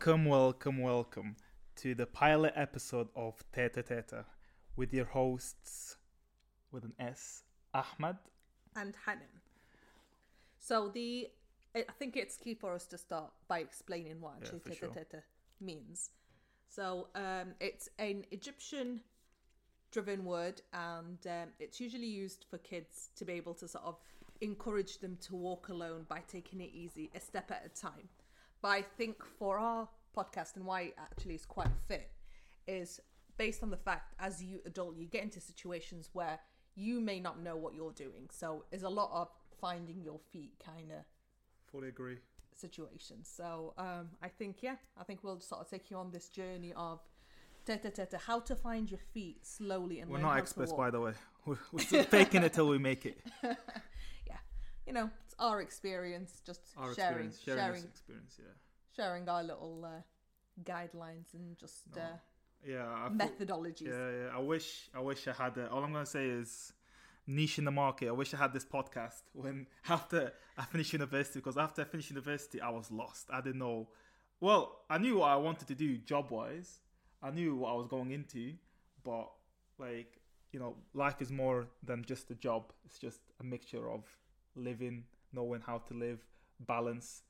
Welcome, welcome, welcome to the pilot episode of Teta Teta with your hosts with an S, Ahmed. and Hanan. So the I think it's key for us to start by explaining what actually for teta sure. teta means. So um, it's an Egyptian driven word and um, it's usually used for kids to be able to sort of encourage them to walk alone by taking it easy a step at a time. But I think for our podcast and why it actually is quite fit is based on the fact as you adult you get into situations where you may not know what you're doing. So there's a lot of finding your feet kind of Fully agree. situation. So um, I think yeah, I think we'll sort of take you on this journey of teta teta how to find your feet slowly and We're not experts, by the way. We're, we're still faking it till we make it. you know, it's our experience, just Our sharing, experience, sharing, sharing, experience, yeah. sharing our little uh, guidelines and just No. uh, Yeah, I methodologies. Yeah, yeah. I wish, I wish I had. A, all I'm gonna say is niche in the market. I wish I had this podcast when after I finished university because after I finished university, I was lost. I didn't know. Well, I knew what I wanted to do job wise. I knew what I was going into, but like you know, life is more than just a job. It's just a mixture of living, knowing how to live, balance,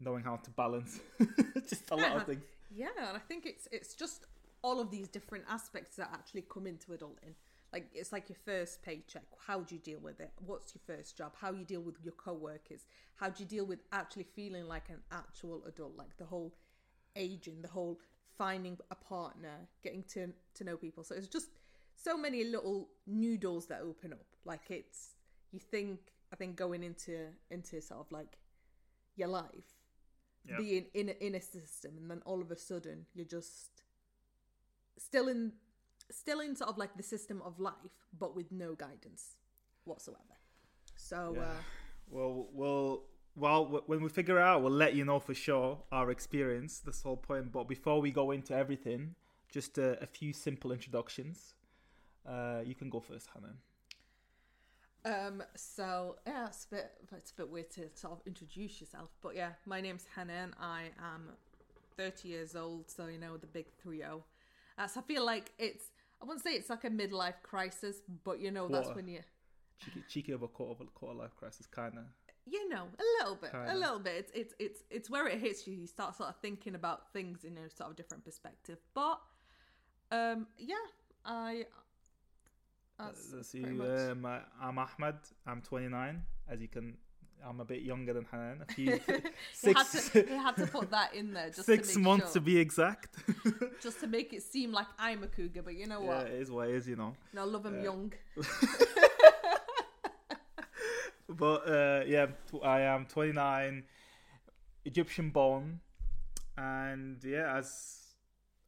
knowing how to balance. just a lot Yeah. of things. Yeah, and I think it's it's just all of these different aspects that actually come into adulting. Like it's like your first paycheck. How do you deal with it? What's your first job? How you deal with your co-workers? How do you deal with actually feeling like an actual adult? Like the whole aging, the whole finding a partner, getting to to know people. So it's just so many little new doors that open up. Like it's you think I think going into into sort of like your life being in a, in a system and then all of a sudden you're just still in still in sort of like the system of life but with no guidance whatsoever so Yeah. uh Well, we'll well when we figure it out, we'll let you know for sure our experience. This whole point. But before we go into everything, just a, a few simple introductions. Uh, you can go first, Hanan. Um so yeah it's a bit it's a bit weird to sort of introduce yourself but yeah my name's Hanan and I am 30 years old so you know the big 3-0 uh, so I feel like it's I wouldn't say it's like a midlife crisis but you know that's when you Cheeky, cheeky of a quarter, of a quarter life crisis, kind of. you know a little bit Kinda. a little bit it's it's it's it's where it hits you you start sort of thinking about things in a sort of different perspective but um yeah i that's Let's see. much Um, I- I'm Ahmed. I'm 29. As you can, I'm a bit younger than Hanan. A few he had six to he had to put that in there just six to make months to be exact. just to make it seem like i'm a cougar but you know what? yeah, it is what it is, you know. no love him Uh, young But uh, yeah, I am 29, Egyptian born, and yeah, as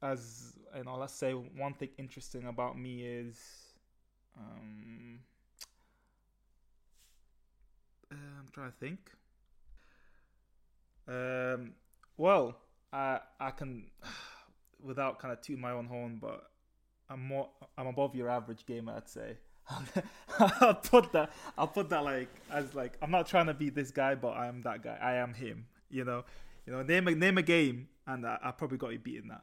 as you know, let's say one thing interesting about me is, um, uh, I'm trying to think. Um, well, I I can, without kind of tooting my own horn, but I'm more I'm above your average gamer, I'd say. I'll put that. I'll put that like as like I'm not trying to be this guy, but I am that guy. I am him. You know. You know. Name a name a game, and I, I probably got you beating that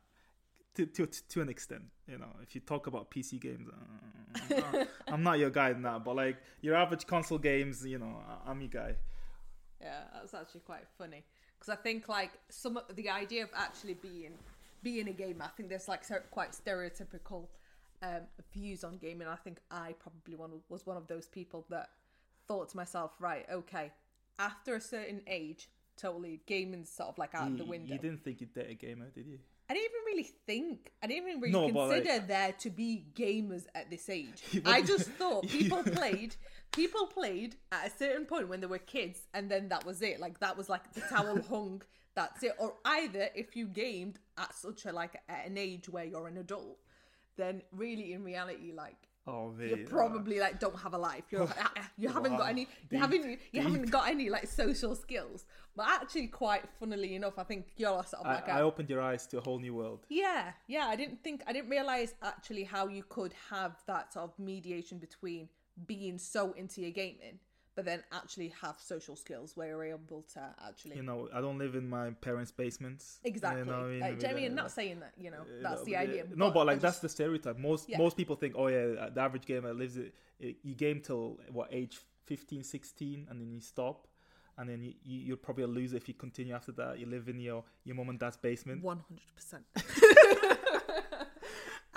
to to to an extent. You know. If you talk about PC games, uh, I'm, not, I'm not your guy in that. But like your average console games, you know, I- I'm your guy. Yeah, that's actually quite funny because I think like some of the idea of actually being being a gamer, I think there's like quite stereotypical um, views on gaming. I think I probably one was one of those people that thought to myself, right, okay, after a certain age, totally gaming's sort of like out You, the window. you didn't think you'd date a gamer, did you? I didn't even really think. I didn't even really No, but, like- consider there to be gamers at this age. I just thought people played. People played at a certain point when they were kids, and then that was it. Like that was like the towel hung. That's it. Or either if you gamed at such a like at an age where you're an adult, then really in reality, like Oh, you mate, uh, probably like don't have a life. You're you haven't Wow. got any. You Deep, haven't you deep. haven't got any like social skills. But actually, quite funnily enough, I think you're sort of I, like a I opened your eyes to a whole new world. yeah, yeah. I didn't think I didn't realize actually how you could have that sort of mediation between being so into your gaming, but then actually have social skills where you're able to actually you know i don't live in my parents basements exactly you know I uh, mean? uh, not saying that you know uh, that's the uh, idea no but, but like just, that's the stereotype most yeah. most people think oh yeah the average gamer lives it, it you game till what age 15 16 and then you stop and then you, you, you're probably a loser if you continue after that. You live in your, your mom and dad's basement. 100%.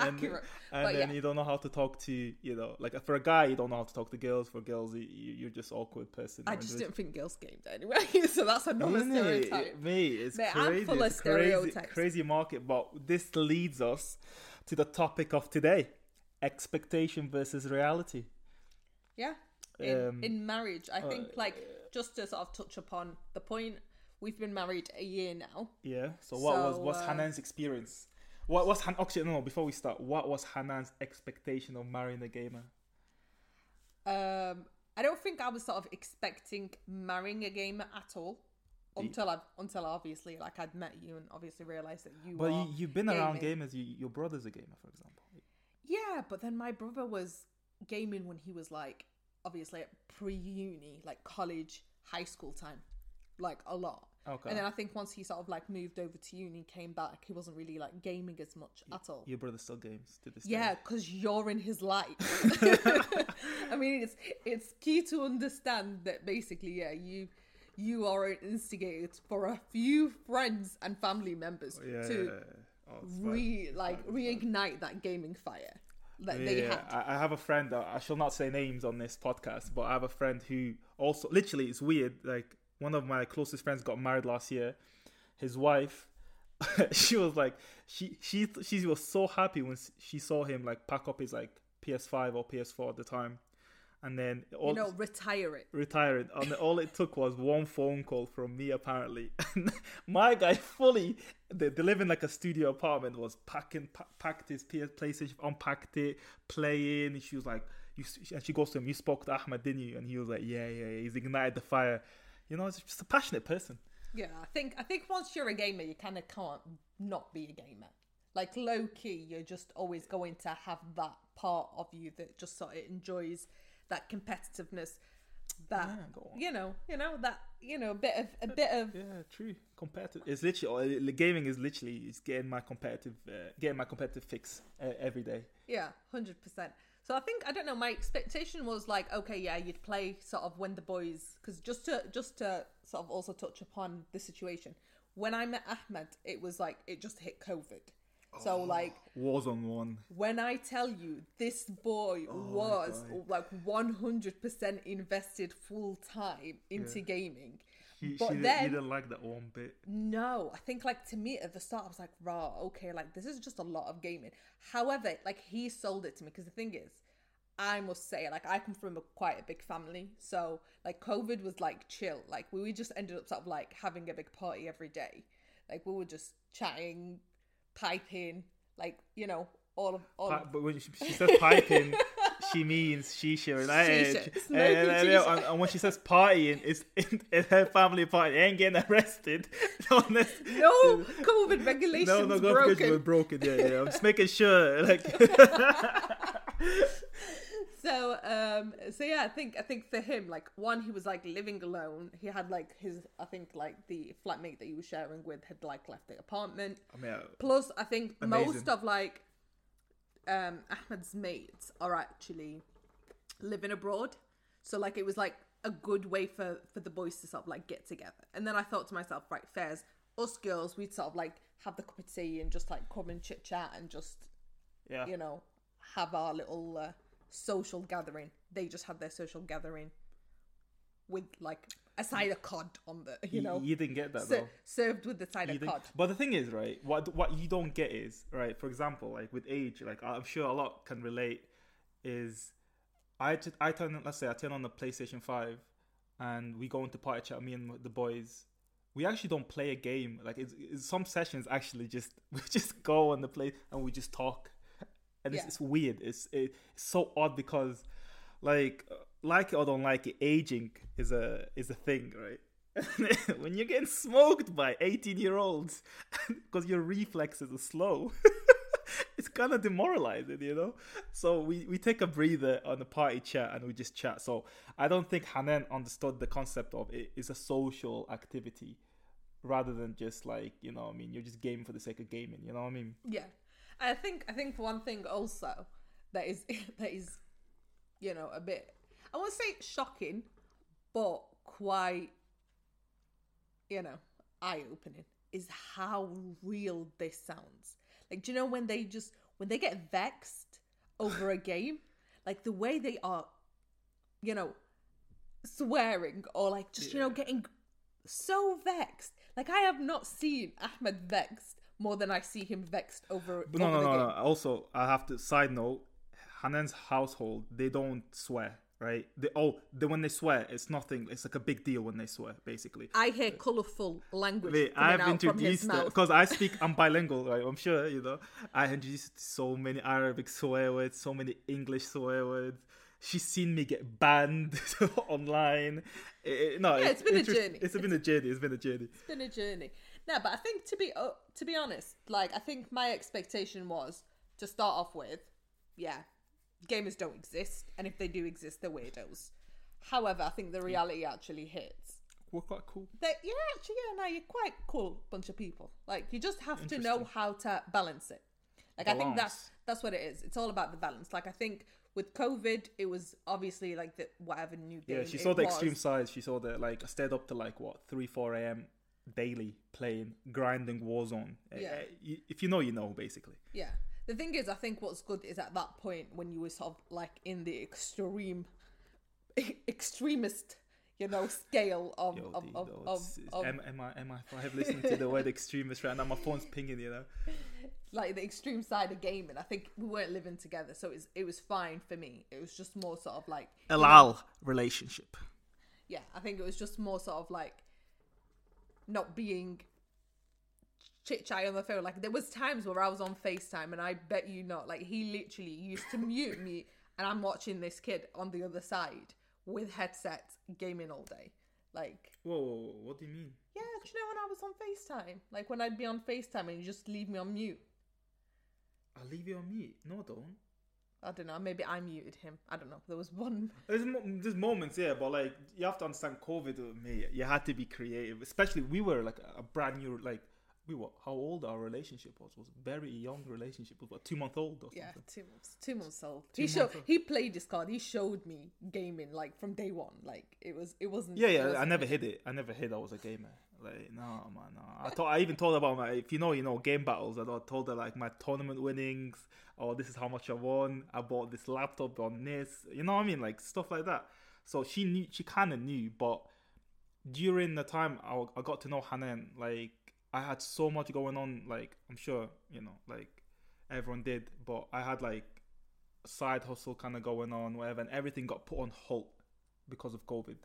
accurate. And, then yeah. you don't know how to talk to you know like for a guy you don't know how to talk to girls. For girls you, are just awkward person. I just didn't think girls gamed anyway, so that's another Isn't stereotype. It, me, it's They're crazy, full it's of crazy, crazy market. But this leads us to the topic of today: expectation versus reality. Yeah, in, um, in marriage, I think uh, like just to sort of touch upon the point we've been married a year now. Yeah. So what so, was what's uh, experience? What was Han? Actually, no, no. Before we start, what was Hanan's expectation of marrying a gamer? Um, I don't think I was sort of expecting marrying a gamer at all until I until obviously like I'd met you and obviously realized that you But you, you've been around gamers. You, your brother's a gamer, for example. Yeah, but then my brother was gaming when he was like obviously at pre uni, like college, high school time, like a lot. Okay. And then I think once he sort of like moved over to uni, came back, he wasn't really like gaming as much at all. Your brother still games to this Yeah, day. Yeah, because you're in his life. I mean, it's it's key to understand that basically, yeah, you you are an instigator for a few friends and family members oh, Yeah. to yeah, yeah. Oh, re like It's fine, it's fine. reignite that gaming fire that they Yeah, had. I, I have a friend. I shall not say names on this podcast, but I have a friend who also literally it's weird. Like one of my closest friends got married last year. His wife, she was like she she she was so happy when she saw him like pack up his like PS5 or PS4 at the time, and then all, you know, retire it. retired. And all it took was one phone call from me, apparently. My guy fully, they, they live in like a studio apartment, was packing, pa- packed his PS, PlayStation, unpacked it, playing. And she was like, you, and she goes to him, You spoke to Ahmed, didn't you? And he was like, Yeah, yeah, yeah. He's ignited the fire. You know, he's just a passionate person. Yeah, I think I think once you're a gamer, you kind of can't not be a gamer. Like low key, you're just always going to have that part of you that just sort of enjoys that competitiveness. That Yeah, you know, you know that you know a bit of a bit of Yeah, true. Competitive. It's literally, uh, gaming is literally, it's getting my competitive, uh, getting my competitive fix uh, every day. Yeah, hundred percent. So I think I don't know. My expectation was like, okay, yeah, you'd play sort of when the boys, because just to just to sort of also touch upon the situation. When I met Ahmed, it was like it just hit COVID. So oh, like was on 1. when I tell you this boy oh was like one hundred percent invested full time into gaming. She, But she didn't, then- you didn't like that one bit. No, I think like to me at the start I was like, raw, okay, like this is just a lot of gaming. However, like he sold it to me because the thing is, I must say, like I come from a quite a big family, so like COVID was like chill. Like we we just ended up sort of like having a big party every day. Like we were just chatting, piping, like you know all of all. Pi- of, but when she, she says piping, she means shisha. And, hey, Shisha, hey, smoking hey, hey, hey, shisha. and, and when she says partying, it's, it's her family party. They ain't getting arrested. no, no COVID regulations no, no, broken. forbid we're broken. Yeah, yeah. I'm just making sure. Like, so um so yeah i think i think for him like one he was like living alone he had like his i think like the flatmate that he was sharing with had like left the apartment I mean, uh, plus i think Amazing. most of like um ahmed's mates are actually living abroad so like it was like a good way for for the boys to sort of like get together and then i thought to myself right fairs us girls we'd sort of like have the cup of tea and just like come and chit chat and just yeah. you know, have our little uh, social gathering. They just had their social gathering with like a side of cod on the, you know, you didn't get that ser- though. served with the side You of cod. But the thing is, right? What what you don't get is right. For example, like with age, like I'm sure a lot can relate. Is I t- I turn let's say I turn on the PlayStation Five, and we go into party chat. Me and the boys, we actually don't play a game. Like it's, it's some sessions actually just we just go on the play and we just talk, and it's, Yeah. it's weird. It's it's so odd because, like like it or don't like it, aging is a is a thing, right? when you're getting smoked by 18 year olds because your reflexes are slow it's kind of demoralizing, you know. So we we take a breather on the party chat and we just chat. So I don't think Hanan understood the concept of it is a social activity rather than just like you know. I mean, you're just gaming for the sake of gaming. You know what I mean? Yeah, I think I think one thing also that is that is you know a bit I won't say shocking, but quite you know eye opening is how real this sounds. Like, do you know when they just when they get vexed over a game, like the way they are, you know, swearing or like just you know getting so vexed. Like I have not seen Ahmed vexed more than I see him vexed over. But no, over no, no, game. no. Also, I have to side note. Hanan's household, they don't swear, right? They oh, they, when they swear, it's nothing. It's like a big deal when they swear, basically. I hear colourful language Wait, I've out from his introduced because I speak. I'm bilingual, right? I'm sure you know. I introduced so many Arabic swear words, so many English swear words. She's seen me get banned online. It- it- no, Yeah, it's been a journey. It's been a journey. It's been a journey. It's been a journey. No, but I think to be uh, to be honest, like I think my expectation was to start off with, yeah, gamers don't exist, and if they do exist, they're weirdos. However, I think the reality actually hits. We're quite cool. That yeah, actually, yeah, no, you're quite cool bunch of people. Like you just have to know how to balance it. Like I think that's that's what it is. It's all about the balance. Like I think with COVID, it was obviously like the whatever new game. Yeah, she saw the was. extreme side. She saw the like I stayed up to like what three, four a.m. daily playing, grinding Warzone. Eh, Yeah. eh, if you know, you know, basically. Yeah. The thing is, I think what's good is at that point when you were sort of like in the extreme, extremist, you know, scale of Yo, of, dude, of, though, of, it's- it's of M- am I am I five listening to the word extremist right now? My phone's pinging, you know. like the extreme side of gaming. I think we weren't living together, so it was it was fine for me. It was just more sort of like you know, Elal relationship. yeah, I think it was just more sort of like not being chit chat on the phone. Like there was times where I was on FaceTime and I bet you not, like he literally used to mute me and I'm watching this kid on the other side with headsets gaming all day. Like Whoa, whoa, whoa, what do you mean? yeah, do you know when I was on FaceTime? Like when I'd be on FaceTime and you just leave me on mute. I'll leave you on mute. No, don't. I don't know, maybe I muted him. I don't know. There was one There's, mo- there's moments, yeah, but like you have to understand COVID uh, with me. You had to be creative, especially we were like a brand new, like we were how old our relationship was was very young relationship. It was what, two month old or Yeah, something. two months. Two months old. Two he showed. He played this card. He showed me gaming like from day one. Like it was. It wasn't. Yeah, yeah. I wasn't- never hid it. I never hid I was a gamer. Like no, man, no. I thought I even told about my. If you know, you know, game battles. I told her like my tournament winnings. Oh, this is how much I won. I bought this laptop on this. You know what I mean? Like stuff like that. So she knew. She kind of knew, but during the time I, I got to know Hanan, like I had so much going on. Like I'm sure you know, like everyone did, but I had like side hustle kind of going on, whatever, and everything got put on halt because of COVID.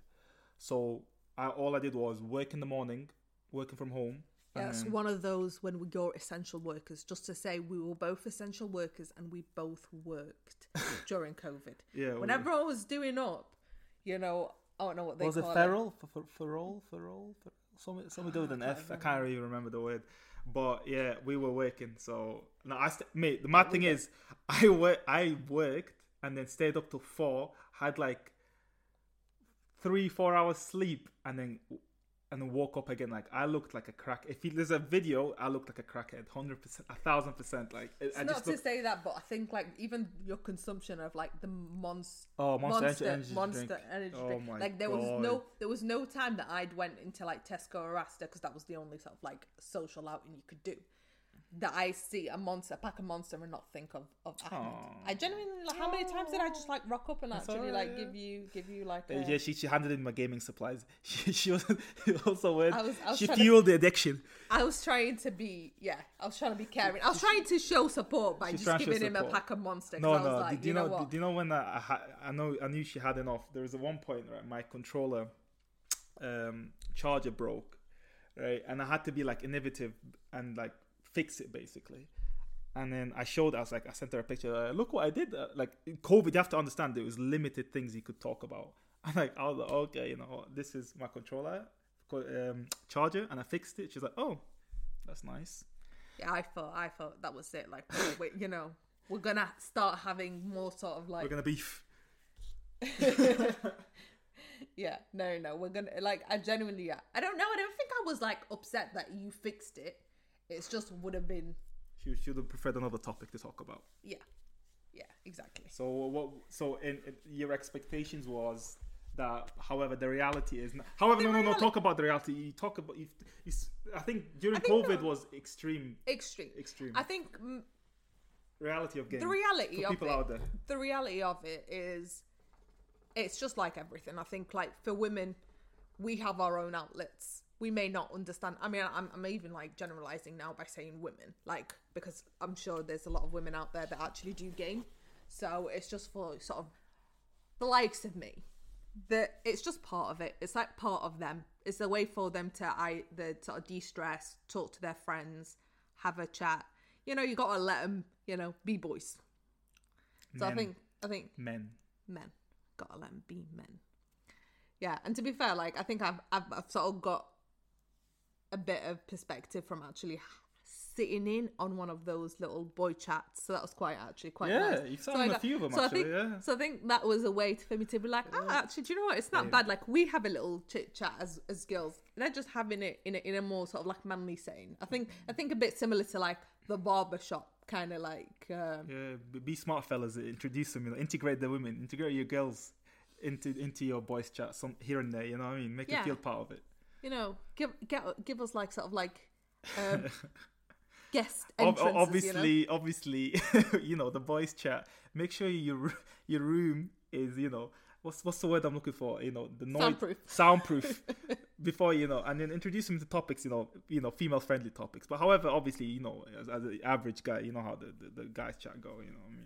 So I, all I did was work in the morning, working from home. Yeah, it's one of those when we go essential workers. Just to say, we were both essential workers and we both worked during COVID. yeah, When everyone was doing up, you know, I don't know what they was it call feral? F- f- feral? Feral? Something, something to do with an F. I can't really remember the word. But yeah, we were working. So no, I st- mate. The mad thing is, I work. I worked and then stayed up till four. Had like three, four hours sleep, and then and then woke up again. Like I looked like a crack. If you, there's a video, I looked like a crackhead. Hundred percent, a thousand percent. Like It's I not to looked, say that, but I think like even your consumption of like the monster oh monster, monster energy, monster drink. energy Oh drink. like there was no there was no time that I'd went into like Tesco or Asda because that was the only sort of like social outing you could do. That I see a monster, a pack of monster, and not think of of Ahmed. I genuinely like how many times did I just like rock up and actually like give you give you like Uh, a, Yeah, she, she handed in my gaming supplies. She, she was also went. I was- I was she trying to- fueled the addiction. I was trying to be yeah, I was trying to be caring. I was trying to show support by just trying to show giving him a pack of monster. No, I was no. like, did you you know? know? Did you know when I, I, I know I knew she had enough. There was a one point right, my controller um, charger broke, right, and I had to be like innovative and like fix it basically. And then I showed, I was like, I sent her a picture. Uh, Look what I did. Uh, like COVID, you have to understand there was limited things you could talk about. I'm like, I was like, okay, you know, this is my controller co- um, charger, and I fixed it. She's like, oh, that's nice. Yeah, I thought I thought that was it. Like, oh, wait, you know, we're gonna start having more sort of like We're gonna beef. yeah, no, no, we're gonna like I genuinely yeah. I don't know. I don't think I was like upset that you fixed it. It's just would have been She should have preferred another topic to talk about. yeah, yeah, exactly. So what? So in, in your expectations was that. However, the reality is. Not, however, The no, no, no. Talk about the reality. You talk about. You, you, I think during I think COVID no. was extreme. Extreme. Extreme. I think mm, reality of game the reality of people it, out there. the reality of it is it's just like everything i think like for women we have our own outlets we may not understand i mean i'm, I'm even like generalizing now by saying women like because i'm sure there's a lot of women out there that actually do game. So it's just for sort of the likes of me that it's just part of it. It's like part of them. It's a way for them to either sort of de-stress talk to their friends have a chat. You know you gotta let them you know be boys. So I think I think Men. men. Gotta let them be men. Yeah, and to be fair, like I think I've I've, I've sort of got a bit of perspective from actually sitting in on one of those little boy chats. So that was quite actually quite Yeah, nice. you've So sat I on a few of them, so I actually, think, yeah. So I think that was a way to, for me to be like, ah, actually, do you know what? It's not Yeah. bad. Like we have a little chit chat as as girls. They're just having it in a, in a more sort of like manly setting. I think I think a bit similar to like the barber shop kind of like. Um, Yeah, be smart, fellas. Introduce them. You know, integrate the women. Integrate your girls into into your boys' chat. Some here and there. You know what I mean? Make Yeah. them feel part of it. You know, give get, give us like sort of like um, guest entrances. obviously, you know? obviously, you know the boys' chat. Make sure your your room is you know what's what's the word I'm looking for? You know the noise Soundproof. soundproof before you know, and then introduce them to topics. You know, you know female friendly topics. But however, obviously, you know as, as an average guy, you know how the, the the guys chat go. You know, I mean,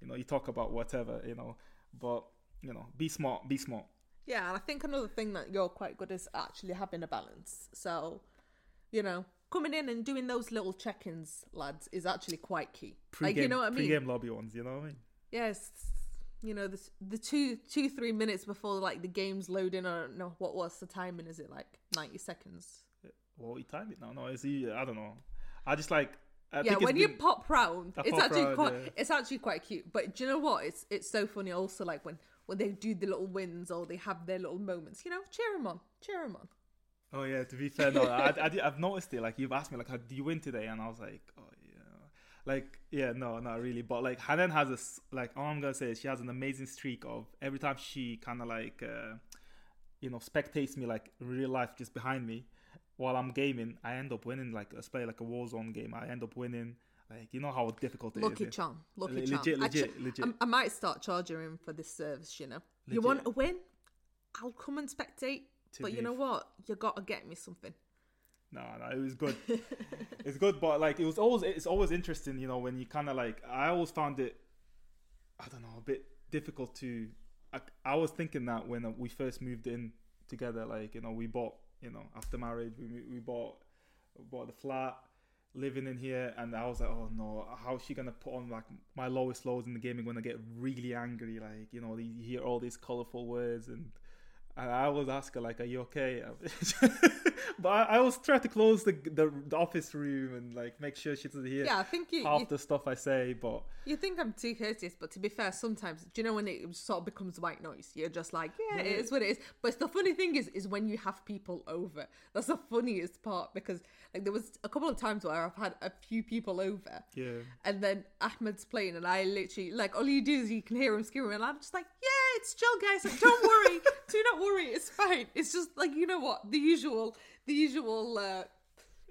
you know, you talk about whatever. You know, but you know, be smart. Be smart. Yeah, and I think another thing that you're quite good is actually having a balance. So, you know, coming in and doing those little check-ins, lads, is actually quite key. Pre-game, like you know what I mean? Pre-game lobby ones. You know what I mean? Yes. You know, the the two two three minutes before like the game's loading, or no, what what's the timing? Is it like ninety seconds? Well, you time it now. No, is he? I don't know. I just like. I yeah, when you been- pop round, it's pop actually round, quite yeah. it's actually quite cute. But do you know what? It's it's so funny. Also, like when when they do the little wins or they have their little moments. You know, cheer them on, cheer them on. Oh yeah, to be fair, no, I, I, have noticed it. Like you've asked me, like, how do you win today? And I was like, oh yeah, like yeah, no, not really. But like Hanan has a s- like all I'm gonna say is she has an amazing streak of every time she kind of like uh, you know spectates me like real life just behind me while I'm gaming, I end up winning. Like let's play like a Warzone game, I end up winning. Like you know how difficult it is. Lucky yeah? charm, lucky Le- charm. legit, I legit, ch- legit. I'm- I might start charging him for this service. You know, you want a win? I'll come and spectate. To but you know what? You gotta get me something. No, no, it was good. it's good, but like it was always it's always interesting, you know, when you kind of like I always found it, I don't know, a bit difficult to. I, I was thinking that when we first moved in together, like you know, we bought, you know, after marriage, we we bought bought the flat, living in here, and I was like, oh no, how's she gonna put on like my lowest lows in the gaming when I get really angry? Like you know, you hear all these colorful words and. And I always ask her like, "Are you okay?" but I, I always try to close the, the the office room and like make sure she doesn't hear Yeah, I think you, half you the stuff I say. But You think I'm too courteous, but to be fair, sometimes do you know when it sort of becomes white noise? You're just like, yeah, it Yeah. is what it is. But the funny thing is, is when you have people over. That's the funniest part because like there was a couple of times where I've had a few people over, yeah, and then Ahmed's playing, and I literally like all you do is you can hear him screaming, and I'm just like, yeah, it's chill, guys. Don't worry, do not worry, it's fine. It's just like you know what the usual, the usual. uh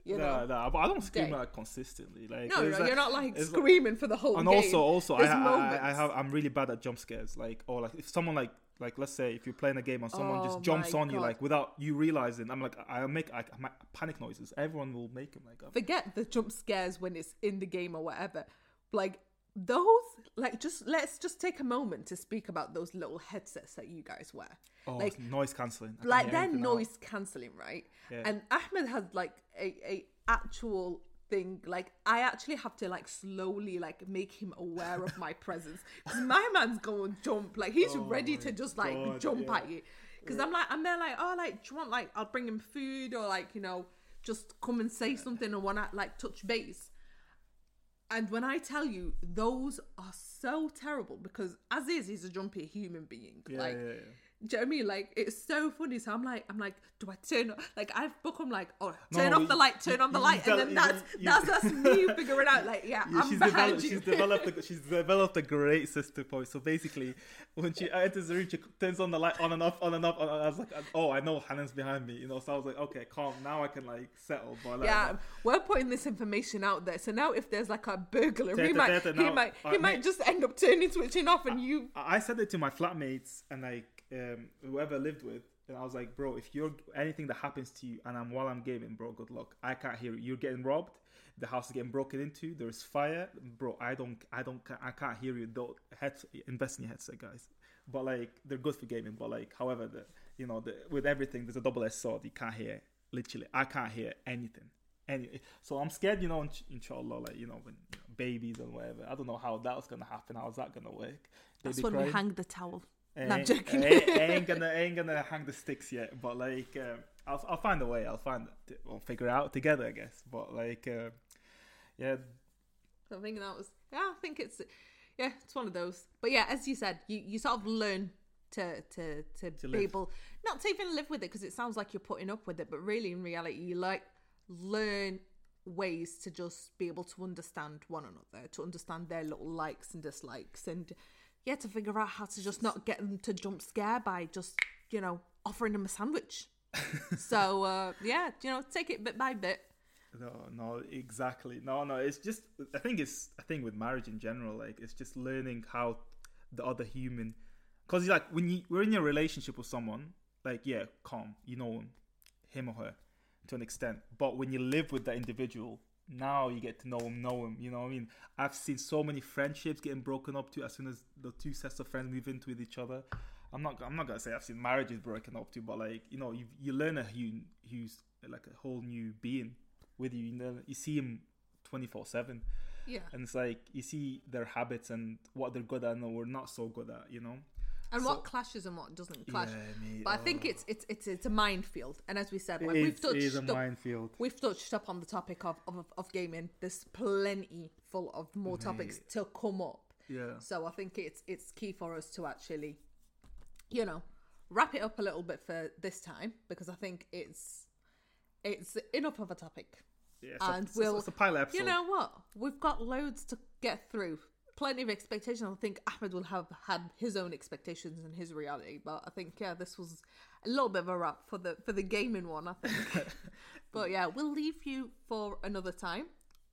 you know, nah, nah, but I don't scream like consistently. Like no, no, you're not like screaming for the whole and game. also also I, I, I have I'm really bad at jump scares. Like or like if someone like like let's say if you're playing a game and someone Oh just jumps on you like without you realizing, I'm like I make like panic noises. Everyone will make them like. forget the jump scares when it's in the game or whatever. Like those, like just let's just take a moment to speak about those little headsets that you guys wear. Oh, like, noise cancelling. Like they're noise cancelling, right? Yeah. And Ahmed has like a, a actual thing. Like I actually have to like slowly like make him aware of my presence because my man's going to jump. Like he's Oh ready to just like God, jump yeah. at you. Because I'm like, I'm there like, oh, like, do you want like, I'll bring him food or like, you know, just come and say something or want to like touch base. And when I tell you, those are so terrible because as is, he's a jumpy human being. Yeah, like, yeah, yeah. Do you know what I mean? Like, it's so funny. So I'm like, I'm like, do I turn? Like, I've become like, oh, turn No, off the light, turn on the light, and then that's you- that's that's me figuring out. Like, yeah, Yeah, I'm she's behind developed. you. She's developed. A, she's developed a great system for it. So basically, when she enters the room, she turns on the light on and off, on and off. On, and I was like, oh, I know Hanan's behind me, you know. So I was like, okay, calm. Now I can like settle. But like, yeah, we're putting this information out there. So now, if there's like a burglar, uh, he might, he might, he might just end up turning switching off, and you. I I said it to my flatmates and like um, whoever I lived with, and I was like, bro, if you're anything that happens to you and I'm while I'm gaming, bro, good luck. I can't hear you. You're getting robbed. The house is getting broken into. There's fire, bro. I don't, I don't, I can't hear you. Don't head invest in your headset, guys. But like they're good for gaming. But like, however, the you know, the, with everything, there's a double-edged sword. You can't hear literally. I can't hear anything. Any, so I'm scared, you know, in, inshallah, like you know, when you know, babies and whatever. I don't know how that was gonna happen. How's that gonna work? That's when we hang the towel. No, I'm joking. I ain't, I ain't gonna, I ain't gonna hang the sticks yet, but like, um, I'll, I'll find a way. I'll find, we'll figure it out together, I guess. But like, uh, yeah, I think that was yeah. I think it's yeah, it's one of those. But yeah, as you said, you, you sort of learn to to to, be live. able not to even live with it because it sounds like you're putting up with it, but really in reality, you like learn ways to just be able to understand one another, to understand their little likes and dislikes, and yeah, to figure out how to just not get them to jump scare by just you know offering them a sandwich. so uh, yeah, you know, take it bit by bit. no, no, exactly, no, no. It's just, I think it's, I think with marriage in general, like, it's just learning how the other human, because like when you we're in a relationship with someone, like, yeah, calm, you know him, him or her, to an extent. But when you live with that individual, now you get to know him, know him. You know what I mean? I've seen so many friendships getting broken up to as soon as the two sets of friends move into with each other. I'm not. I'm not gonna say I've seen marriages broken up to, but like you know, you you learn a hu who's like a whole new being with you. You know, you see him twenty four seven, Yeah. and it's like you see their habits and what they're good at and what we're not so good at. You know. And So- what clashes and what doesn't clash. Yeah, mate, but I think oh. it's it's it's it's a minefield, and as we said, like, we've touched is a up, minefield. we've touched up on the topic of, of of gaming. There's plenty full of more topics to come up. Yeah. So I think it's it's key for us to actually, you know, wrap it up a little bit for this time because I think it's it's enough of a topic. Yeah, it's and a- we'll it's a pilot episode. You know what? We've got loads to get through. Plenty of expectations. I think Ahmed will have had his own expectations and his reality, but I think yeah, this was a little bit of a wrap for the for the gaming one. I think. but yeah, we'll leave you for another time.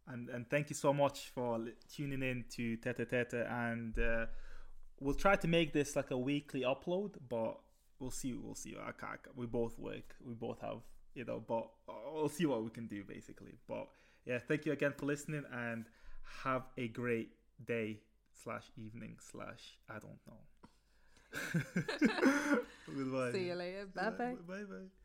and and thank you so much for tuning in to Tete Tete and uh, we'll try to make this like a weekly upload but we'll see we'll see I can't, we both work we both have you know but we'll see what we can do basically but yeah thank you again for listening and have a great day slash evening slash I don't know Goodbye. See you later. Bye bye. bye bye